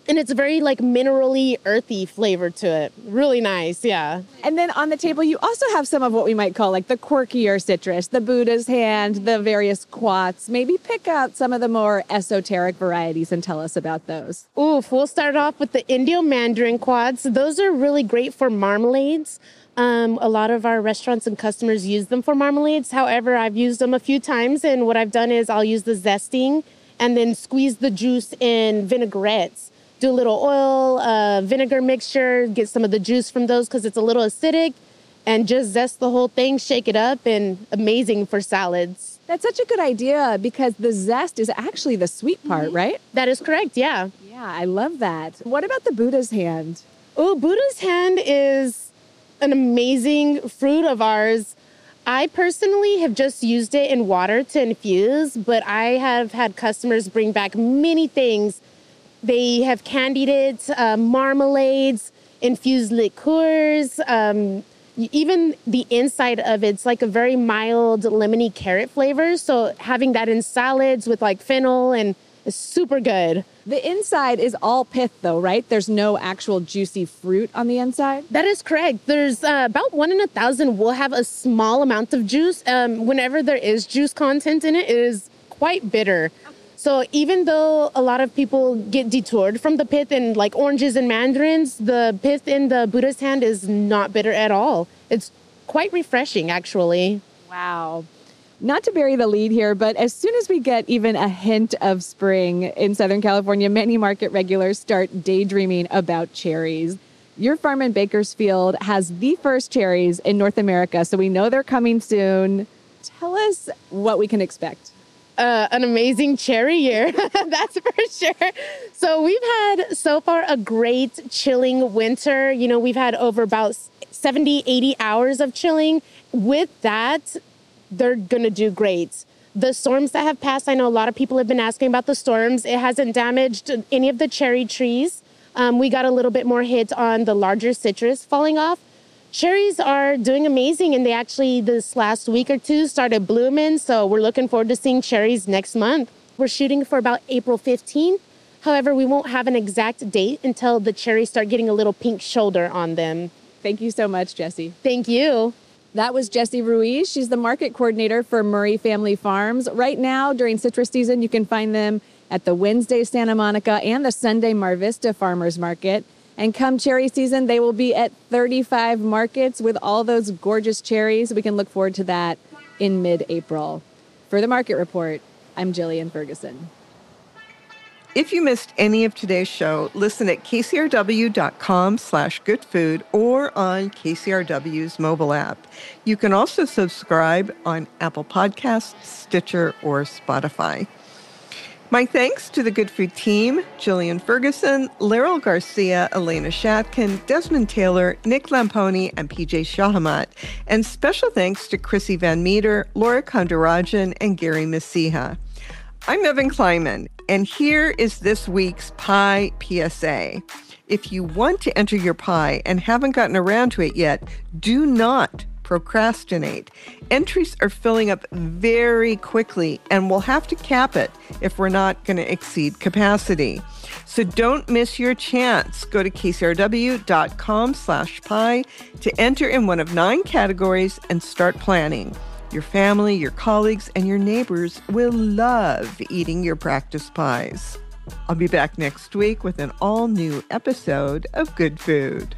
Speaker 10: And it's a very like minerally earthy flavor to it. Really nice yeah.
Speaker 8: And then on the table you also have some of what we might call like the quirkier citrus the buddha's hand the various quats. Maybe pick out some of the more esoteric varieties and tell us about those.
Speaker 10: Oof we'll start off with the Indio mandarinquats those are really great for marmalades um, a lot of our restaurants and customers use them for marmalades however i've used them a few times and what i've done is i'll use the zesting and then squeeze the juice in vinaigrettes do a little oil, uh, vinegar mixture, get some of the juice from those because it's a little acidic, and just zest the whole thing, shake it up, and amazing for salads.
Speaker 8: That's such a good idea because the zest is actually the sweet part, mm-hmm. right?
Speaker 10: That is correct, yeah.
Speaker 8: Yeah, I love that. What about the Buddha's hand?
Speaker 10: Oh, Buddha's hand is an amazing fruit of ours. I personally have just used it in water to infuse, but I have had customers bring back many things. They have candied it, uh, marmalades, infused liqueurs, um, even the inside of it's like a very mild lemony carrot flavor. So having that in salads with like fennel and it's super good.
Speaker 8: The inside is all pith, though, right? There's no actual juicy fruit on the inside.
Speaker 10: That is correct. There's uh, about one in a thousand will have a small amount of juice. Um, whenever there is juice content in it, it is quite bitter. So even though a lot of people get detoured from the pith in like oranges and mandarins, the pith in the Buddha's hand is not bitter at all. It's quite refreshing, actually.
Speaker 8: Wow. Not to bury the lead here, but as soon as we get even a hint of spring in Southern California, many market regulars start daydreaming about cherries. Your farm in Bakersfield has the first cherries in North America, so we know they're coming soon. Tell us what we can expect.
Speaker 10: Uh, an amazing cherry year, that's for sure. So, we've had so far a great chilling winter. You know, we've had over about 70, 80 hours of chilling. With that, they're going to do great. The storms that have passed, I know a lot of people have been asking about the storms. It hasn't damaged any of the cherry trees. Um, we got a little bit more hit on the larger citrus falling off. Cherries are doing amazing, and they actually, this last week or two, started blooming. So we're looking forward to seeing cherries next month. We're shooting for about April 15th. However, we won't have an exact date until the cherries start getting a little pink shoulder on them.
Speaker 8: Thank you so much, Jesse.
Speaker 10: Thank you.
Speaker 8: That was Jessie Ruiz. She's the market coordinator for Murray Family Farms. Right now, during citrus season, you can find them at the Wednesday Santa Monica and the Sunday Mar Vista Farmers Market. And come cherry season, they will be at 35 markets with all those gorgeous cherries. We can look forward to that in mid April. For the Market Report, I'm Jillian Ferguson.
Speaker 1: If you missed any of today's show, listen at kcrw.com slash goodfood or on KCRW's mobile app. You can also subscribe on Apple Podcasts, Stitcher, or Spotify. My thanks to the Good Food team, Jillian Ferguson, Laryl Garcia, Elena Shatkin, Desmond Taylor, Nick Lamponi, and PJ Shahamat. And special thanks to Chrissy Van Meter, Laura Kondarajan, and Gary Messiha. I'm Evan Kleiman, and here is this week's Pie PSA. If you want to enter your pie and haven't gotten around to it yet, do not procrastinate. Entries are filling up very quickly, and we'll have to cap it if we're not going to exceed capacity. So don't miss your chance. Go to kcrw.com slash pie to enter in one of nine categories and start planning. Your family, your colleagues, and your neighbors will love eating your practice pies. I'll be back next week with an all new episode of Good Food.